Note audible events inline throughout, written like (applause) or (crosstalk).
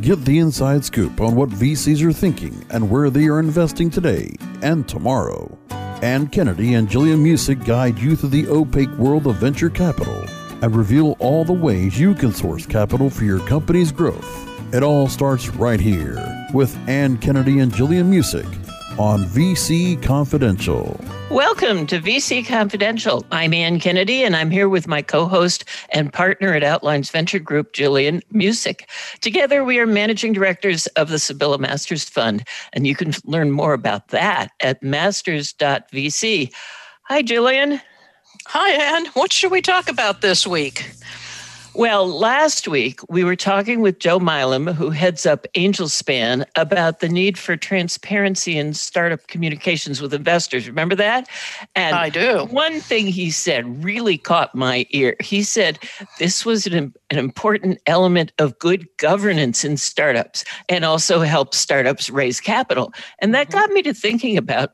Get the inside scoop on what VCs are thinking and where they are investing today and tomorrow. Ann Kennedy and Jillian Muessig guide you through the opaque world of venture capital and reveal all the ways you can source capital for your company's growth. It all starts right here with Ann Kennedy and Jillian Muessig on VC Confidential. Welcome to VC Confidential. I'm Ann Kennedy, and I'm here with my co host and partner at Outlines Venture Group, Jillian Muessig. Together, we are managing directors of the Sibylla Masters Fund, and you can learn more about that at masters.vc. Hi, Jillian. Hi, Ann. What should we talk about this week? Well, last week we were talking with Joe Milam, who heads up AngelSpan, about the need for transparency in startup communications with investors. Remember that? And I do. One thing he said really caught my ear. He said this was an, an important element of good governance in startups and also helps startups raise capital. And that mm-hmm. got me to thinking about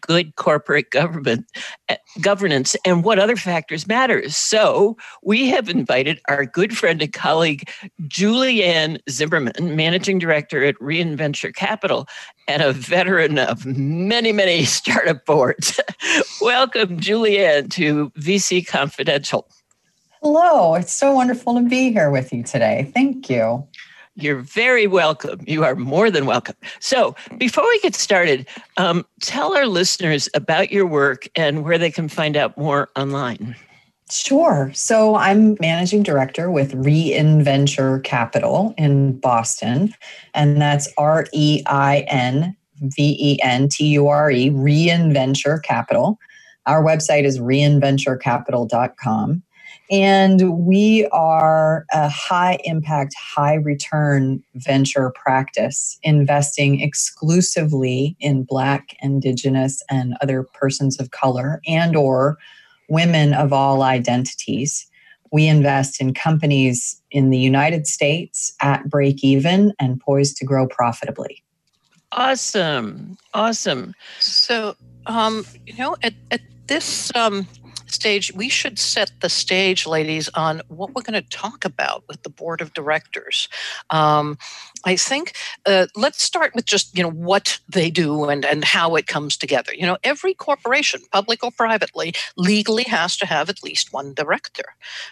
good corporate government eh, governance and what other factors matter. So we have invited our good friend and colleague Julianne Zimmerman, managing director at Reinventure Capital and a veteran of many, many (laughs) startup boards. (laughs) Welcome, Julianne, to VC Confidential. Hello, it's so wonderful to be here with you today. Thank you. You're very welcome. You are more than welcome. So, before we get started, um, tell our listeners about your work and where they can find out more online. Sure. So, I'm managing director with Reinventure Capital in Boston, and that's R E I N V E N T U R E, Reinventure Capital. Our website is reinventurecapital.com. And we are a high impact, high return venture practice, investing exclusively in Black, Indigenous, and other persons of color and or women of all identities. We invest in companies in the United States at break even and poised to grow profitably. Awesome. Awesome. So, um, you know, at, at this um, stage, we should set the stage, ladies, on what we're going to talk about with the board of directors. Um, I think uh, let's start with just you know what they do and and how it comes together. You know, every corporation, public or privately, legally has to have at least one director.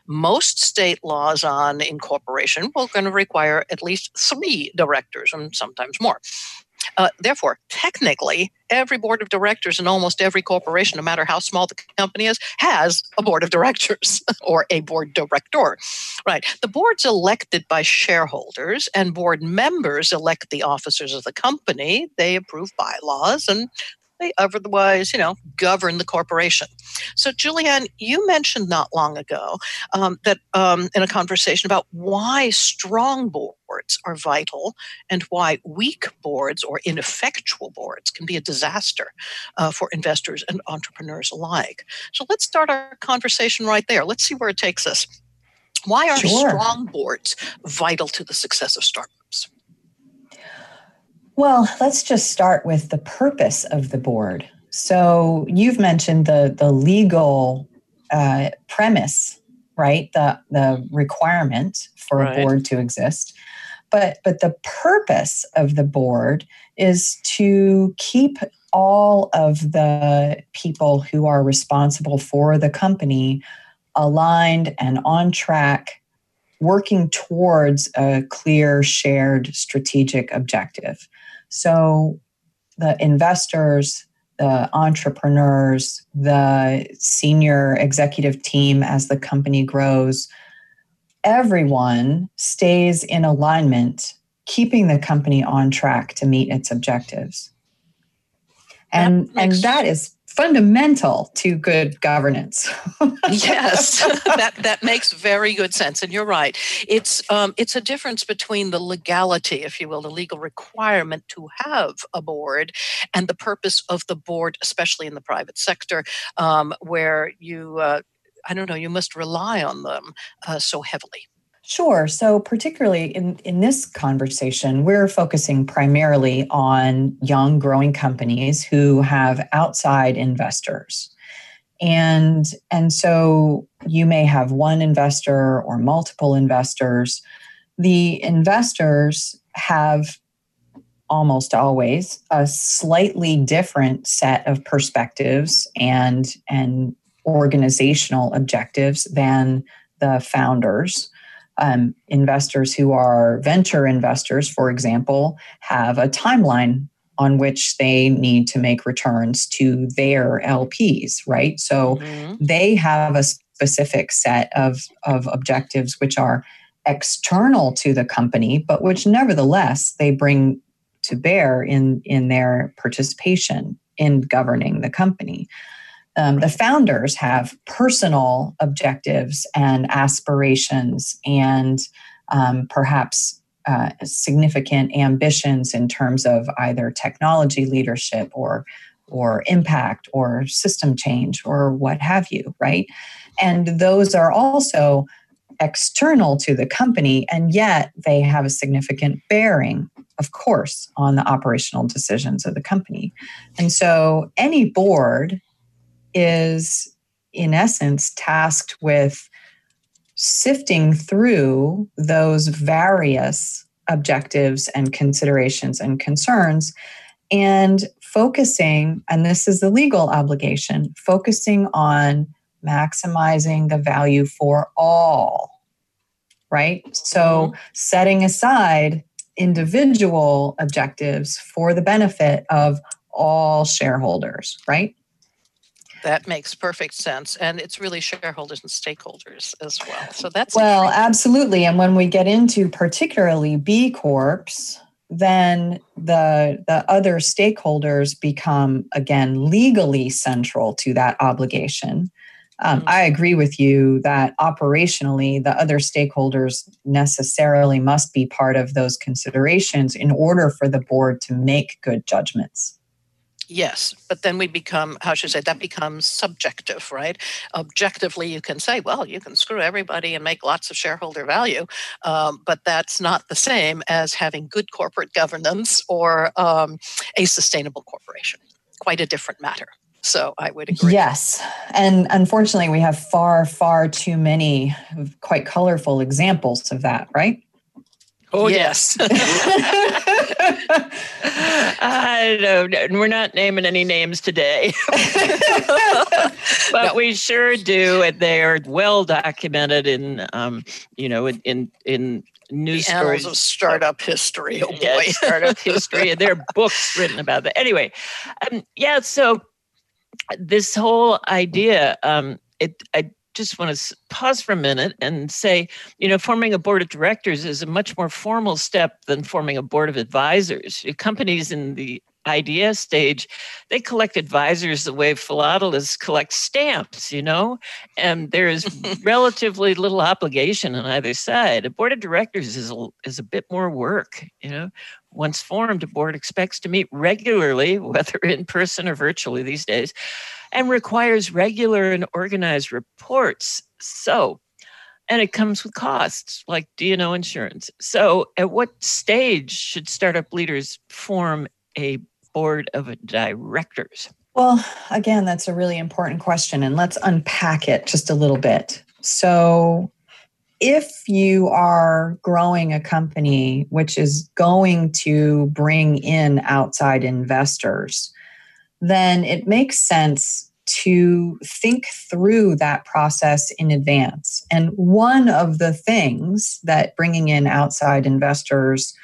Most state laws on incorporation will going to require at least three directors and sometimes more. Uh, therefore, technically, every board of directors in almost every corporation, no matter how small the company is, has a board of directors (laughs) or a board director. Right. The board's elected by shareholders, and board members elect the officers of the company. They approve bylaws and they otherwise, you know, govern the corporation. So, Julianne, you mentioned not long ago um, that um, in a conversation about why strong boards are vital and why weak boards or ineffectual boards can be a disaster uh, for investors and entrepreneurs alike. So, let's start our conversation right there. Let's see where it takes us. Why are sure. strong boards vital to the success of startups? Well, let's just start with the purpose of the board. So you've mentioned the the legal uh, premise, right? The the requirement for right. a board to exist, but but the purpose of the board is to keep all of the people who are responsible for the company aligned and on track working towards a clear shared strategic objective so the investors, the entrepreneurs, the senior executive team as the company grows, everyone stays in alignment, keeping the company on track to meet its objectives. And, that and that is fundamental to good governance. yes, (laughs) that that makes very good sense, and you're right. It's um, it's a difference between the legality, if you will, the legal requirement to have a board, and the purpose of the board, especially in the private sector, um, where you. Uh, I don't know, you must rely on them uh, so heavily. Sure. So, particularly in, in this conversation, we're focusing primarily on young, growing companies who have outside investors. And, and so you may have one investor or multiple investors. the investors have almost always a slightly different set of perspectives and and organizational objectives than the founders um, investors who are venture investors for example have a timeline on which they need to make returns to their lps right so mm-hmm. they have a specific set of, of objectives which are external to the company but which nevertheless they bring to bear in in their participation in governing the company. Um, the founders have personal objectives and aspirations and um, perhaps uh, significant ambitions in terms of either technology leadership or or impact or system change or what have you right and those are also external to the company and yet they have a significant bearing of course, on the operational decisions of the company. And so any board is, in essence, tasked with sifting through those various objectives and considerations and concerns and focusing, and this is the legal obligation, focusing on maximizing the value for all, right? So mm-hmm. setting aside individual objectives for the benefit of all shareholders, right? That makes perfect sense. And it's really shareholders and stakeholders as well. So that's well, absolutely. And when we get into particularly B Corps, then the the other stakeholders become again legally central to that obligation um, mm-hmm. I agree with you that operationally, the other stakeholders necessarily must be part of those considerations in order for the board to make good judgments. Yes, but then we become, how should I say, that becomes subjective, right? Objectively, you can say, well, you can screw everybody and make lots of shareholder value, um, but that's not the same as having good corporate governance or um, a sustainable corporation. Quite a different matter. So I would agree. Yes. And unfortunately, we have far, far too many quite colorful examples of that, right? Oh, yes. (laughs) (laughs) I don't know. We're not naming any names today. (laughs) but we sure do. And they are well documented in, um, you know, in, in, in news the stories of startup history. Oh boy, startup (laughs) history, and there are books written about that. Anyway, um, yeah. So this whole idea, um, it, I just want to pause for a minute and say, you know, forming a board of directors is a much more formal step than forming a board of advisors. Companies in the idea stage, they collect advisors the way philatelists collect stamps, you know, and there is (laughs) relatively little obligation on either side. A board of directors is a, is a bit more work, you know. Once formed, a board expects to meet regularly, (laughs) whether in person or virtually these days, and requires regular and organized reports. So, and it comes with costs like D&O insurance. So, at what stage should startup leaders form a board of directors? Well, again, that's a really important question, and let's unpack it just a little bit. So, if you are growing a company which is going to bring in outside investors, then it makes sense to think through that process in advance. And one of the things that bringing in outside investors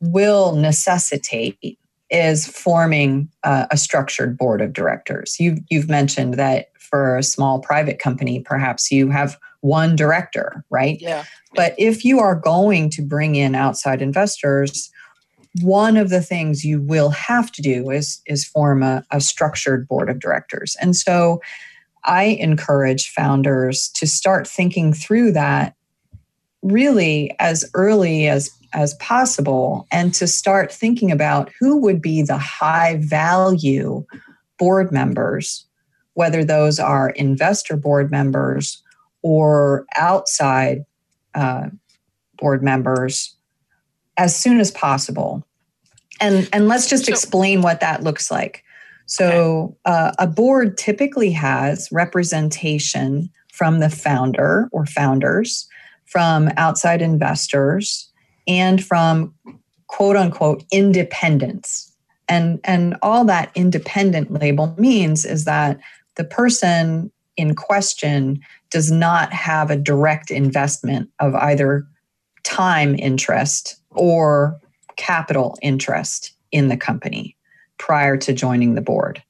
will necessitate is forming uh, a structured board of directors. You've, you've mentioned that for a small private company, perhaps you have one director, right? Yeah. But if you are going to bring in outside investors, one of the things you will have to do is, is form a, a structured board of directors. And so I encourage founders to start thinking through that really as early as as possible and to start thinking about who would be the high value board members, whether those are investor board members or outside uh, board members, as soon as possible. And, and let's just so, explain what that looks like. So, okay. uh, a board typically has representation from the founder or founders from outside investors and from quote unquote independence. And, and all that independent label means is that the person in question does not have a direct investment of either time interest or capital interest in the company prior to joining the board.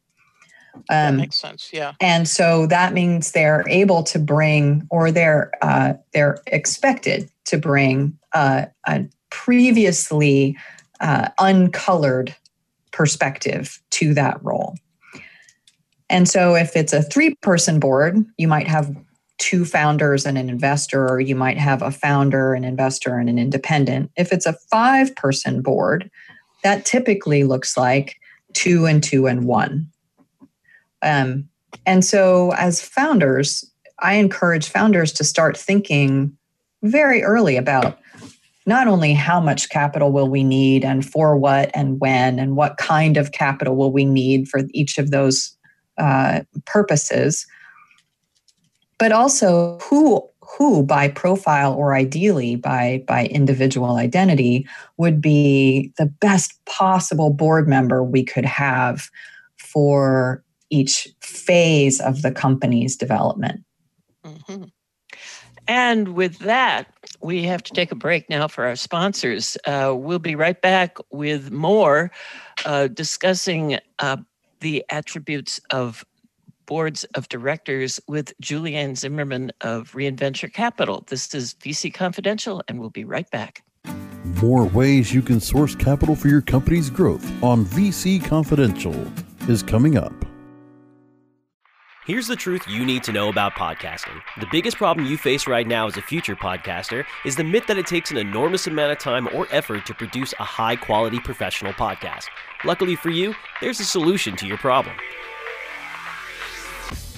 Um, that makes sense. Yeah. And so that means they're able to bring, or they're uh, they're expected to bring uh, a previously uh, uncolored perspective to that role. And so, if it's a three-person board, you might have two founders and an investor, or you might have a founder, an investor, and an independent. If it's a five-person board, that typically looks like two and two and one um, and so, as founders, I encourage founders to start thinking very early about not only how much capital will we need and for what and when and what kind of capital will we need for each of those uh, purposes, but also who who by profile or ideally by by individual identity would be the best possible board member we could have for each phase of the company's development. Mm-hmm. And with that, we have to take a break now for our sponsors. Uh, we'll be right back with more uh, discussing uh, the attributes of boards of directors with Julianne Zimmerman of Reinventure Capital. This is VC Confidential, and we'll be right back. More ways you can source capital for your company's growth on VC Confidential is coming up. Here's the truth you need to know about podcasting. The biggest problem you face right now as a future podcaster is the myth that it takes an enormous amount of time or effort to produce a high quality professional podcast. Luckily for you, there's a solution to your problem.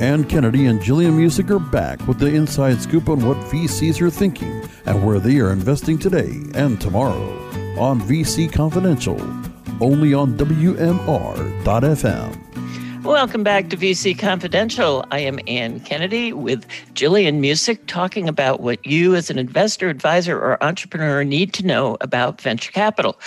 Ann Kennedy and Jillian Muessig are back with the inside scoop on what VCs are thinking and where they are investing today and tomorrow on VC Confidential, only on WMR.FM. Welcome back to VC Confidential. I am Ann Kennedy with Jillian Muessig talking about what you as an investor, advisor, or entrepreneur need to know about venture capital.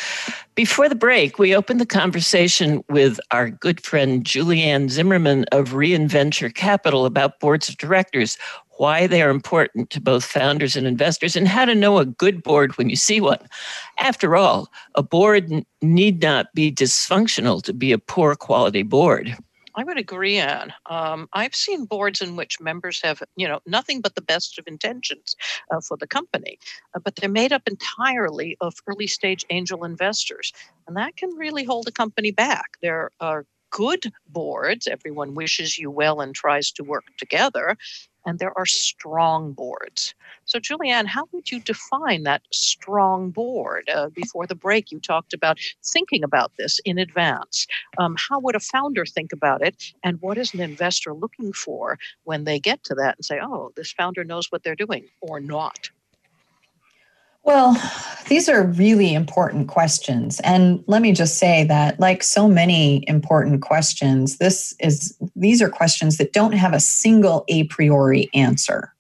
Before the break, we opened the conversation with our good friend Julianne Zimmerman of Reinventure Capital about boards of directors, why they are important to both founders and investors, and how to know a good board when you see one. After all, a board need not be dysfunctional to be a poor quality board. I would agree, Ann. Um, I've seen boards in which members have, you know, nothing but the best of intentions uh, for the company, uh, but they're made up entirely of early stage angel investors, and that can really hold a company back. There are good boards, everyone wishes you well and tries to work together, and there are strong boards. So, Julianne, how would you define that strong board? Uh, before the break, you talked about thinking about this in advance. Um, how would a founder think about it? And what is an investor looking for when they get to that and say, oh, this founder knows what they're doing or not? Well, these are really important questions. And let me just say that like so many important questions, this is these are questions that don't have a single a priori answer.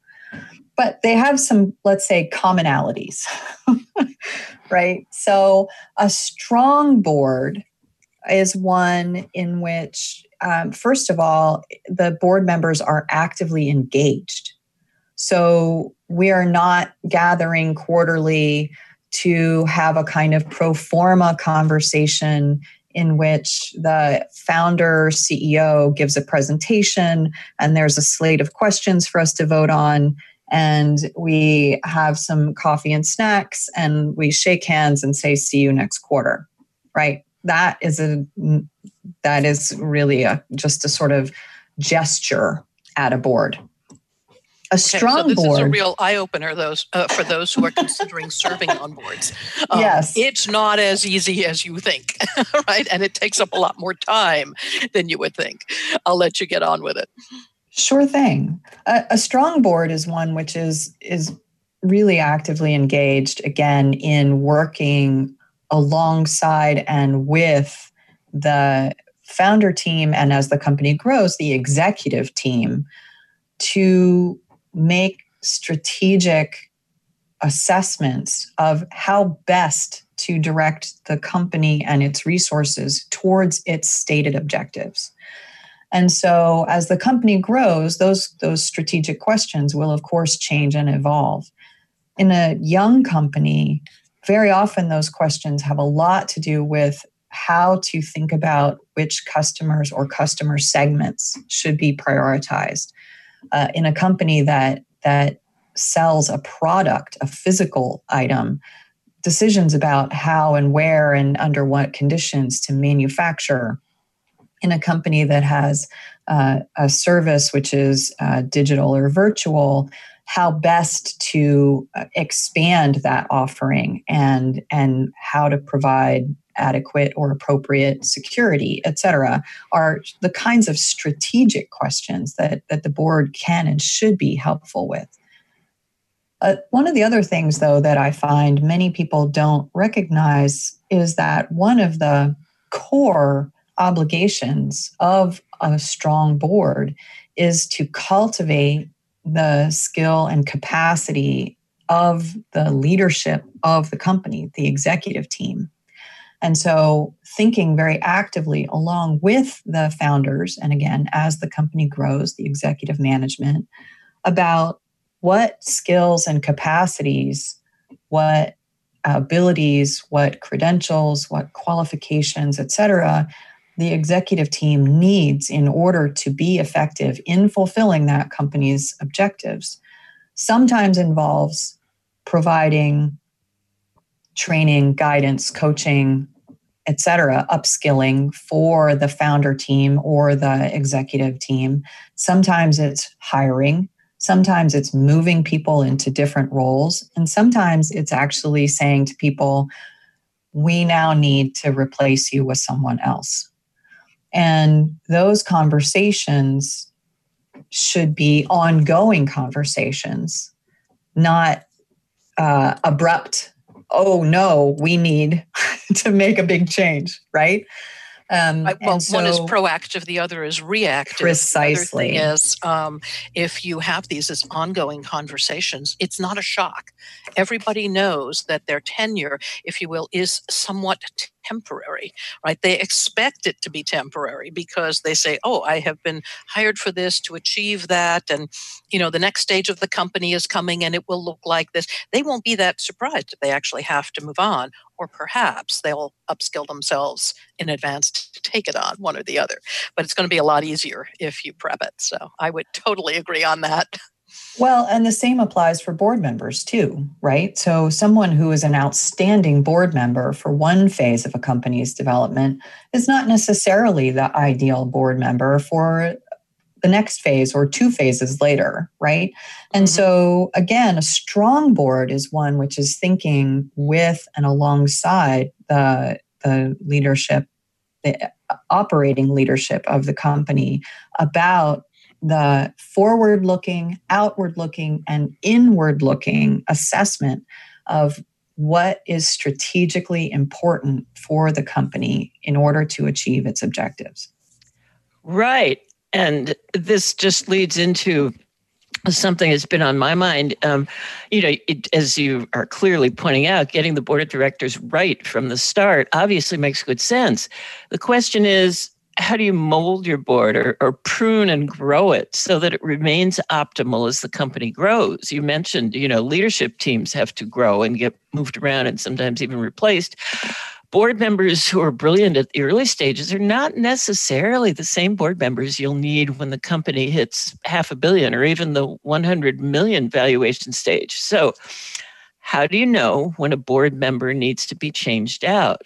But they have some let's say commonalities. (laughs) right? So a strong board is one in which um, first of all, the board members are actively engaged. So we are not gathering quarterly to have a kind of pro forma conversation in which the founder CEO gives a presentation and there's a slate of questions for us to vote on and we have some coffee and snacks and we shake hands and say see you next quarter right that is a that is really a just a sort of gesture at a board a strong okay, so this board. is a real eye opener those uh, for those who are considering (laughs) serving on boards. Um, yes, it's not as easy as you think, (laughs) right? And it takes up a lot more time than you would think. I'll let you get on with it. Sure thing. A, a strong board is one which is is really actively engaged again in working alongside and with the founder team and as the company grows the executive team to make strategic assessments of how best to direct the company and its resources towards its stated objectives. And so as the company grows, those, those strategic questions will, of course, change and evolve. In a young company, very often those questions have a lot to do with how to think about which customers or customer segments should be prioritized uh, in a company that that sells a product, a physical item, decisions about how and where and under what conditions to manufacture in a company that has uh, a service which is uh, digital or virtual how best to uh, expand that offering and and how to provide adequate or appropriate security, et cetera, are the kinds of strategic questions that, that the board can and should be helpful with. Uh, one of the other things, though, that I find many people don't recognize is that one of the core obligations of a strong board is to cultivate the skill and capacity of the leadership of the company, the executive team. And so, thinking very actively along with the founders, and again, as the company grows, the executive management, about what skills and capacities, what abilities, what credentials, what qualifications, et cetera, the executive team needs in order to be effective in fulfilling that company's objectives. Sometimes involves providing training, guidance, coaching, et cetera, upskilling for the founder team or the executive team. Sometimes it's hiring, sometimes it's moving people into different roles, and sometimes it's actually saying to people, we now need to replace you with someone else. And those conversations should be ongoing conversations, not uh, abrupt oh no, we need (laughs) to make a big change, right? Um, well, so, one is proactive, the other is reactive. Precisely. Is, um, if you have these as ongoing conversations, it's not a shock. Everybody knows that their tenure, if you will, is somewhat temporary, right? They expect it to be temporary because they say, oh, I have been hired for this to achieve that. And, you know, the next stage of the company is coming and it will look like this. They won't be that surprised if they actually have to move on. Or perhaps they'll upskill themselves in advance to take it on, one or the other. But it's going to be a lot easier if you prep it. So I would totally agree on that. (laughs) Well, and the same applies for board members too, right? So, someone who is an outstanding board member for one phase of a company's development is not necessarily the ideal board member for the next phase or two phases later, right? And mm-hmm. so, again, a strong board is one which is thinking with and alongside the, the leadership, the operating leadership of the company about the forward looking, outward looking, and inward looking assessment of what is strategically important for the company in order to achieve its objectives. Right. And this just leads into something that's been on my mind. Um, you know, it, as you are clearly pointing out, getting the board of directors right from the start obviously makes good sense. The question is, how do you mold your board or, or prune and grow it so that it remains optimal as the company grows? You mentioned, you know, leadership teams have to grow and get moved around and sometimes even replaced board members who are brilliant at the early stages are not necessarily the same board members you'll need when the company hits half a billion or even the 100 million valuation stage. So, how do you know when a board member needs to be changed out?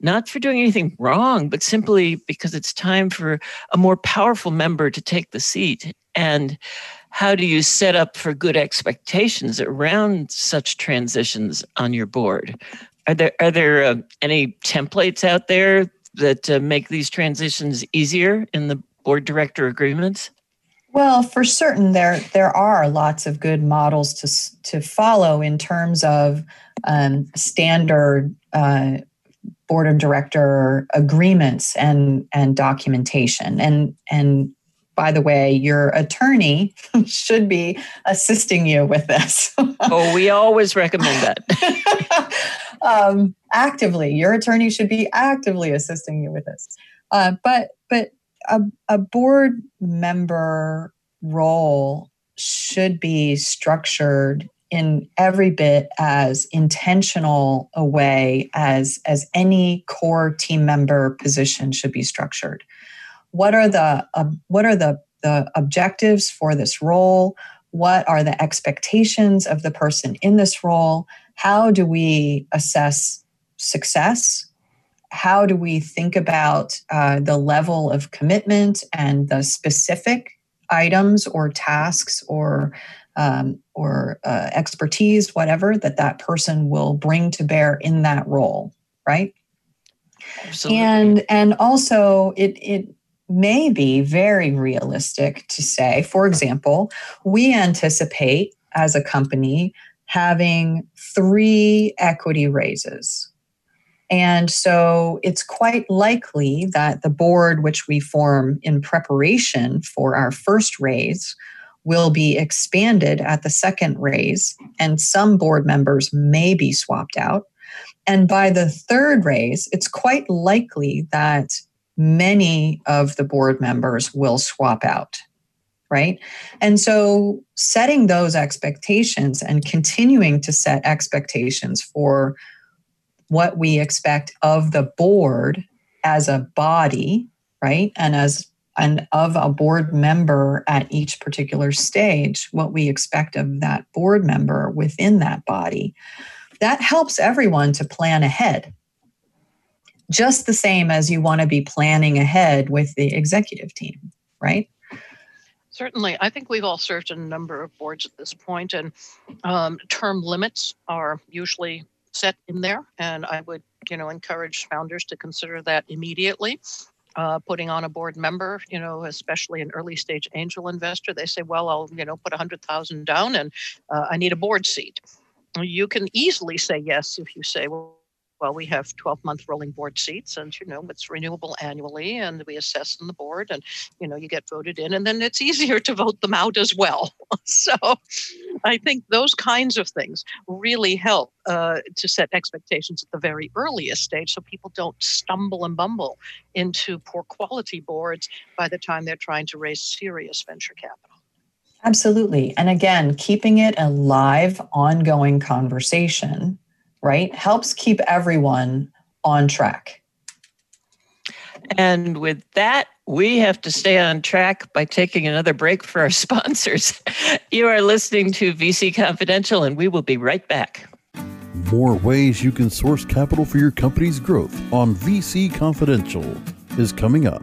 Not for doing anything wrong, but simply because it's time for a more powerful member to take the seat. And how do you set up for good expectations around such transitions on your board? Are there are there uh, any templates out there that uh, make these transitions easier in the board director agreements? Well, for certain, there there are lots of good models to to follow in terms of um, standard uh, board of director agreements and and documentation. And and by the way, your attorney (laughs) should be assisting you with this. (laughs) oh, we always recommend that. (laughs) um, actively, your attorney should be actively assisting you with this. Uh, but but a, a board member role should be structured in every bit as intentional a way as as any core team member position should be structured. What are the uh, what are the the objectives for this role? What are the expectations of the person in this role? How do we assess success? How do we think about uh, the level of commitment and the specific items or tasks or um, or uh, expertise whatever that that person will bring to bear in that role right Absolutely. and and also it it may be very realistic to say, for example, we anticipate as a company having three equity raises. And so it's quite likely that the board, which we form in preparation for our first raise, will be expanded at the second raise, and some board members may be swapped out. And by the third raise, it's quite likely that many of the board members will swap out right? And so setting those expectations and continuing to set expectations for what we expect of the board as a body, right? And as and of a board member at each particular stage, what we expect of that board member within that body. That helps everyone to plan ahead just the same as you want to be planning ahead with the executive team, right? Certainly. I think we've all served a number of boards at this point, and um, term limits are usually set in there. And I would, you know, encourage founders to consider that immediately. Uh, putting on a board member, you know, especially an early stage angel investor, they say, well, I'll, you know, put a hundred thousand down and uh, I need a board seat. You can easily say yes if you say, well, well, we have 12 month rolling board seats and, you know, it's renewable annually and we assess on the board and, you know, you get voted in and then it's (laughs) easier to vote them out as well. (laughs) so I think those kinds of things really help uh, to set expectations at the very earliest stage so people don't stumble and bumble into poor quality boards by the time they're trying to raise serious venture capital. Absolutely. And again, keeping it a live, ongoing conversation right? Helps keep everyone on track. And with that, we have to stay on track by taking another break for our (laughs) sponsors. You are listening to VC Confidential, and we will be right back. More ways you can source capital for your company's growth on VC Confidential is coming up.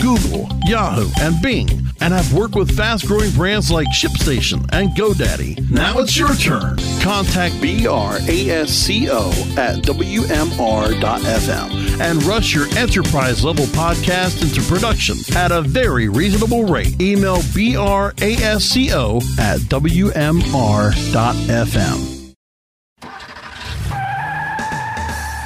Google, Yahoo, and Bing and have worked with fast growing brands like ShipStation and GoDaddy. Now it's your turn. Contact BRASCO at WMR.FM and rush your enterprise level podcast into production at a very reasonable rate. Email BRASCO at WMR.FM.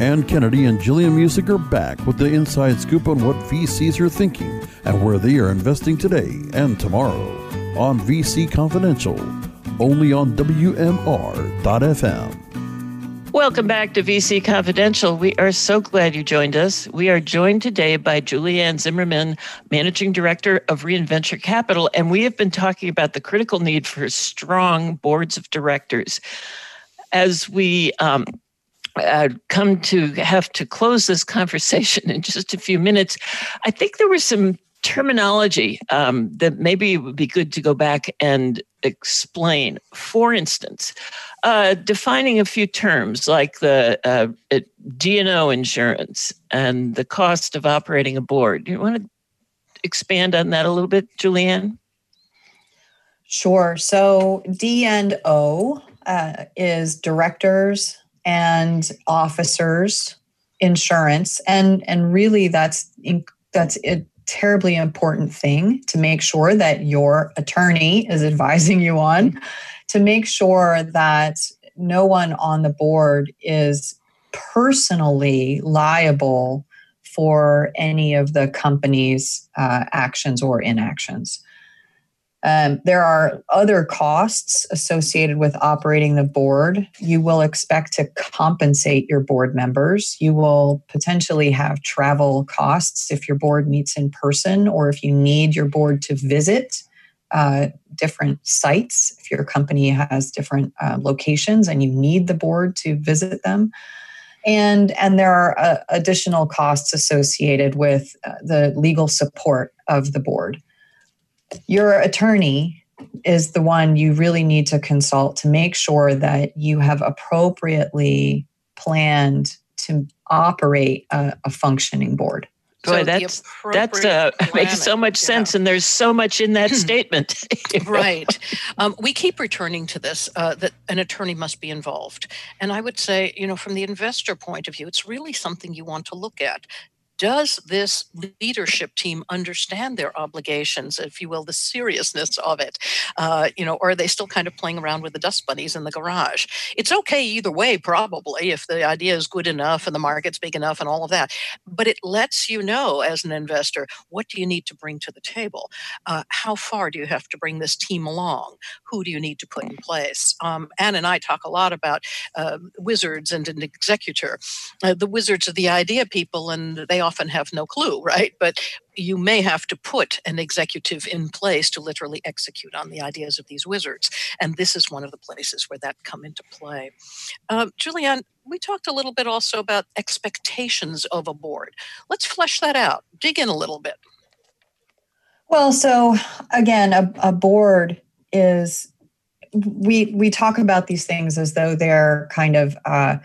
Ann Kennedy and Jillian Muessig are back with the inside scoop on what VCs are thinking and where they are investing today and tomorrow on VC Confidential, only on WMR.FM. Welcome back to VC Confidential. We are so glad you joined us. We are joined today by Julianne Zimmerman, Managing Director of Reinventure Capital, and we have been talking about the critical need for strong boards of directors. As we um, uh, come to have to close this conversation in just a few minutes, I think there was some terminology um, that maybe it would be good to go back and explain. For instance, uh, defining a few terms like the uh, D&O insurance and the cost of operating a board. Do you want to expand on that a little bit, Julianne? Sure. So D and O uh, is directors and officers insurance and and really that's that's a terribly important thing to make sure that your attorney is (laughs) advising you on to make sure that no one on the board is personally liable for any of the company's uh, actions or inactions um, there are other costs associated with operating the board. You will expect to compensate your board members. You will potentially have travel costs if your board meets in person or if you need your board to visit uh, different sites. If your company has different uh, locations and you need the board to visit them. And, and there are uh, additional costs associated with uh, the legal support of the board your attorney is the one you really need to consult to make sure that you have appropriately planned to operate a, a functioning board. Boy, so that's that's uh, (laughs) makes so much sense, and there's so much in that statement. (laughs) right. Um, we keep returning to this uh, that an attorney must be involved, and I would say, you know, from the investor point of view, it's really something you want to look at does this leadership team understand their obligations, if you will, the seriousness of it? Uh, you know, or are they still kind of playing around with the dust bunnies in the garage? It's okay either way, probably, if the idea is good enough and the market's big enough and all of that. But it lets you know as an investor what do you need to bring to the table? Uh, how far do you have to bring this team along? Who do you need to put in place? Um, Ann and I talk a lot about uh, wizards and an executor. Uh, the wizards are the idea people, and they have no clue, right? But you may have to put an executive in place to literally execute on the ideas of these wizards. And this is one of the places where that come into play. Um, Julianne, we talked a little bit also about expectations of a board. Let's flesh that out, dig in a little bit. Well, so again, a, a board is we we talk about these things as though they're kind of uh,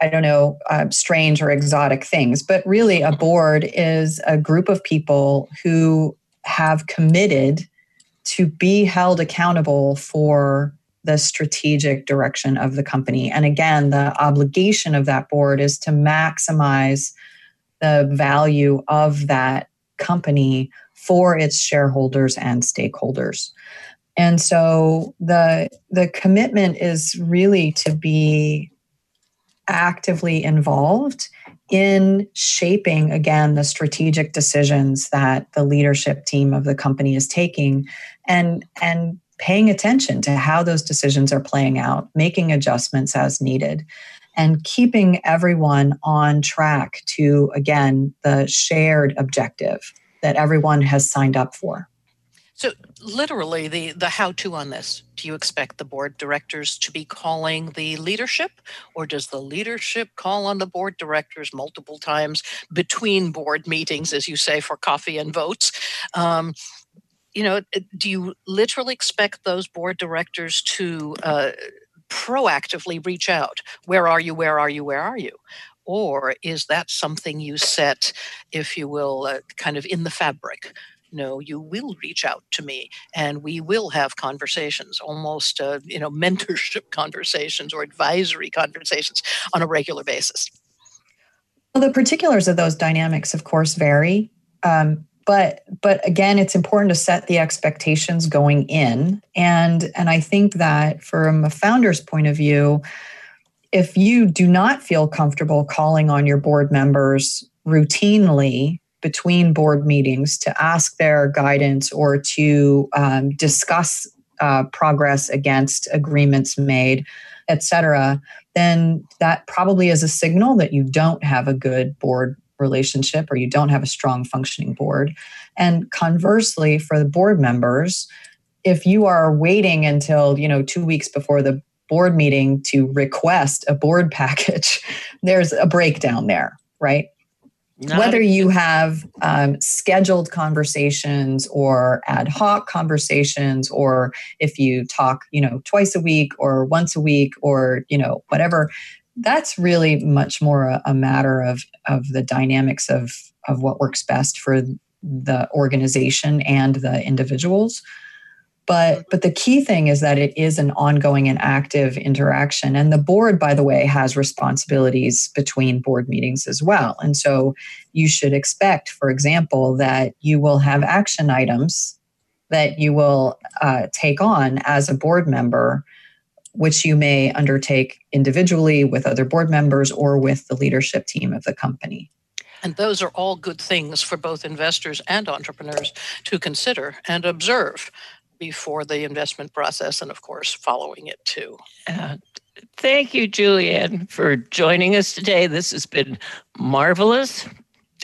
I don't know, uh, strange or exotic things. But really, a board is a group of people who have committed to be held accountable for the strategic direction of the company. And again, the obligation of that board is to maximize the value of that company for its shareholders and stakeholders. And so the the commitment is really to be actively involved in shaping again the strategic decisions that the leadership team of the company is taking and and paying attention to how those decisions are playing out making adjustments as needed and keeping everyone on track to again the shared objective that everyone has signed up for So, literally, the, the how to on this do you expect the board directors to be calling the leadership, or does the leadership call on the board directors multiple times between board meetings, as you say, for coffee and votes? Um, you know, do you literally expect those board directors to uh, proactively reach out? Where are you? Where are you? Where are you? Or is that something you set, if you will, uh, kind of in the fabric? No you will reach out to me and we will have conversations almost uh, you know (laughs) mentorship conversations or advisory conversations on a regular basis. Well the particulars of those dynamics of course vary um, but but again it's important to set the expectations going in and and i think that from a founder's point of view if you do not feel comfortable calling on your board members routinely between board meetings to ask their guidance or to um, discuss uh, progress against agreements made, et cetera, then that probably is a signal that you don't have a good board relationship or you don't have a strong functioning board. And conversely, for the board members, if you are waiting until you know two weeks before the board meeting to request a board (laughs) package, there's a breakdown there, right? Not Whether you have um, scheduled conversations or ad hoc conversations, or if you talk, you know, twice a week or once a week or, you know, whatever, that's really much more a, a matter of, of the dynamics of, of what works best for the organization and the individuals but but the key thing is that it is an ongoing and active interaction. And the board by the way has responsibilities between board meetings as well. And so you should expect for example that you will have action items that you will uh, take on as a board member which you may undertake individually with other board members or with the leadership team of the company. And those are all good things for both investors and entrepreneurs to consider and observe before the investment process and, of course, following it too. Uh, thank you, Julianne, for joining us today. This has been marvelous.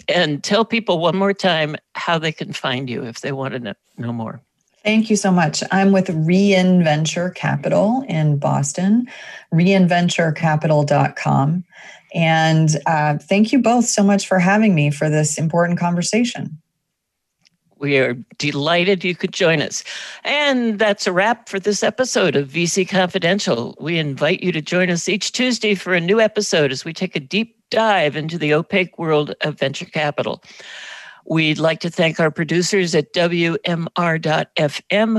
And tell people one more time how they can find you if they want to know more. Thank you so much. I'm with Reinventure Capital in Boston, reinventurecapital.com. And uh, thank you both so much for having me for this important conversation. We are delighted you could join us. And that's a wrap for this episode of VC Confidential. We invite you to join us each Tuesday for a new episode as we take a deep dive into the opaque world of venture capital. We'd like to thank our producers at WMR.FM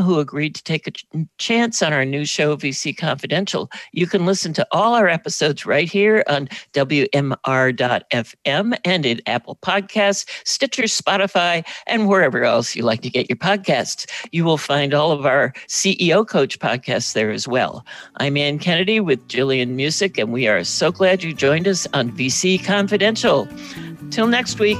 who agreed to take a chance on our new show, VC Confidential. You can listen to all our episodes right here on WMR.FM and in Apple Podcasts, Stitcher, Spotify, and wherever else you like to get your podcasts. You will find all of our CEO Coach podcasts there as well. I'm Ann Kennedy with Jillian Muessig, and we are so glad you joined us on VC Confidential. Till next week.